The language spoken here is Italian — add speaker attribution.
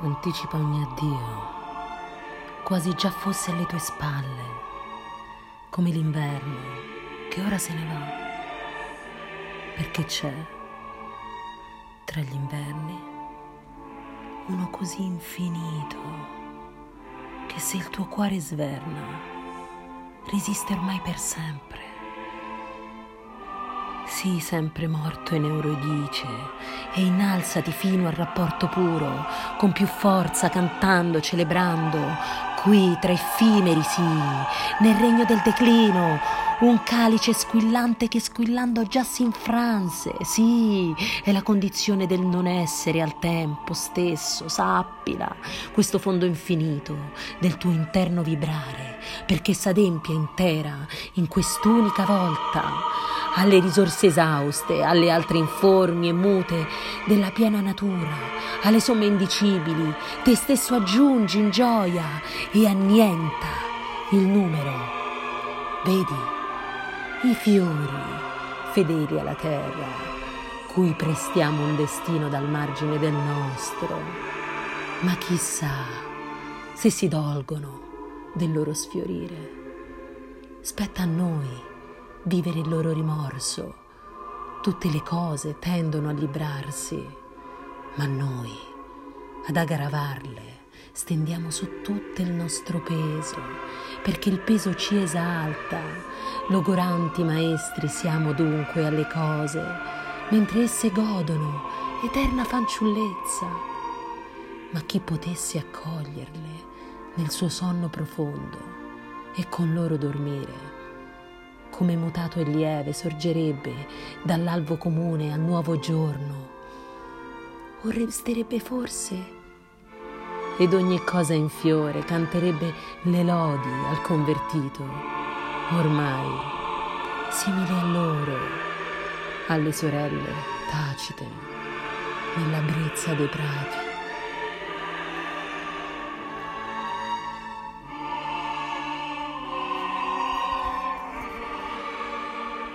Speaker 1: anticipa ogni addio, quasi già fosse alle tue spalle, come l'inverno che ora se ne va, perché c'è tra gli inverni uno così infinito che se il tuo cuore sverna, resiste ormai per sempre. Sii sempre morto in Eurodice e innalzati fino al rapporto puro, con più forza, cantando, celebrando, qui tra effimeri sii, nel regno del declino, un calice squillante che squillando già si infranse, sì, è la condizione del non essere al tempo stesso, sappila, questo fondo infinito del tuo interno vibrare, perché s'adempia intera in quest'unica volta alle risorse esauste, alle altre informi e mute della piena natura, alle somme indicibili, te stesso aggiungi in gioia e annienta il numero. Vedi i fiori fedeli alla terra, cui prestiamo un destino dal margine del nostro. Ma chissà se si dolgono del loro sfiorire. Spetta a noi vivere il loro rimorso. Tutte le cose tendono a librarsi, ma noi, ad aggravarle, stendiamo su tutto il nostro peso, perché il peso ci esalta. Logoranti maestri siamo dunque alle cose, mentre esse godono eterna fanciullezza. Ma chi potesse accoglierle nel suo sonno profondo e con loro dormire, come mutato e lieve sorgerebbe dall'alvo comune al nuovo giorno. O resterebbe forse ed ogni cosa in fiore canterebbe le lodi al convertito, ormai simile a loro, alle sorelle tacite nella brezza dei prati.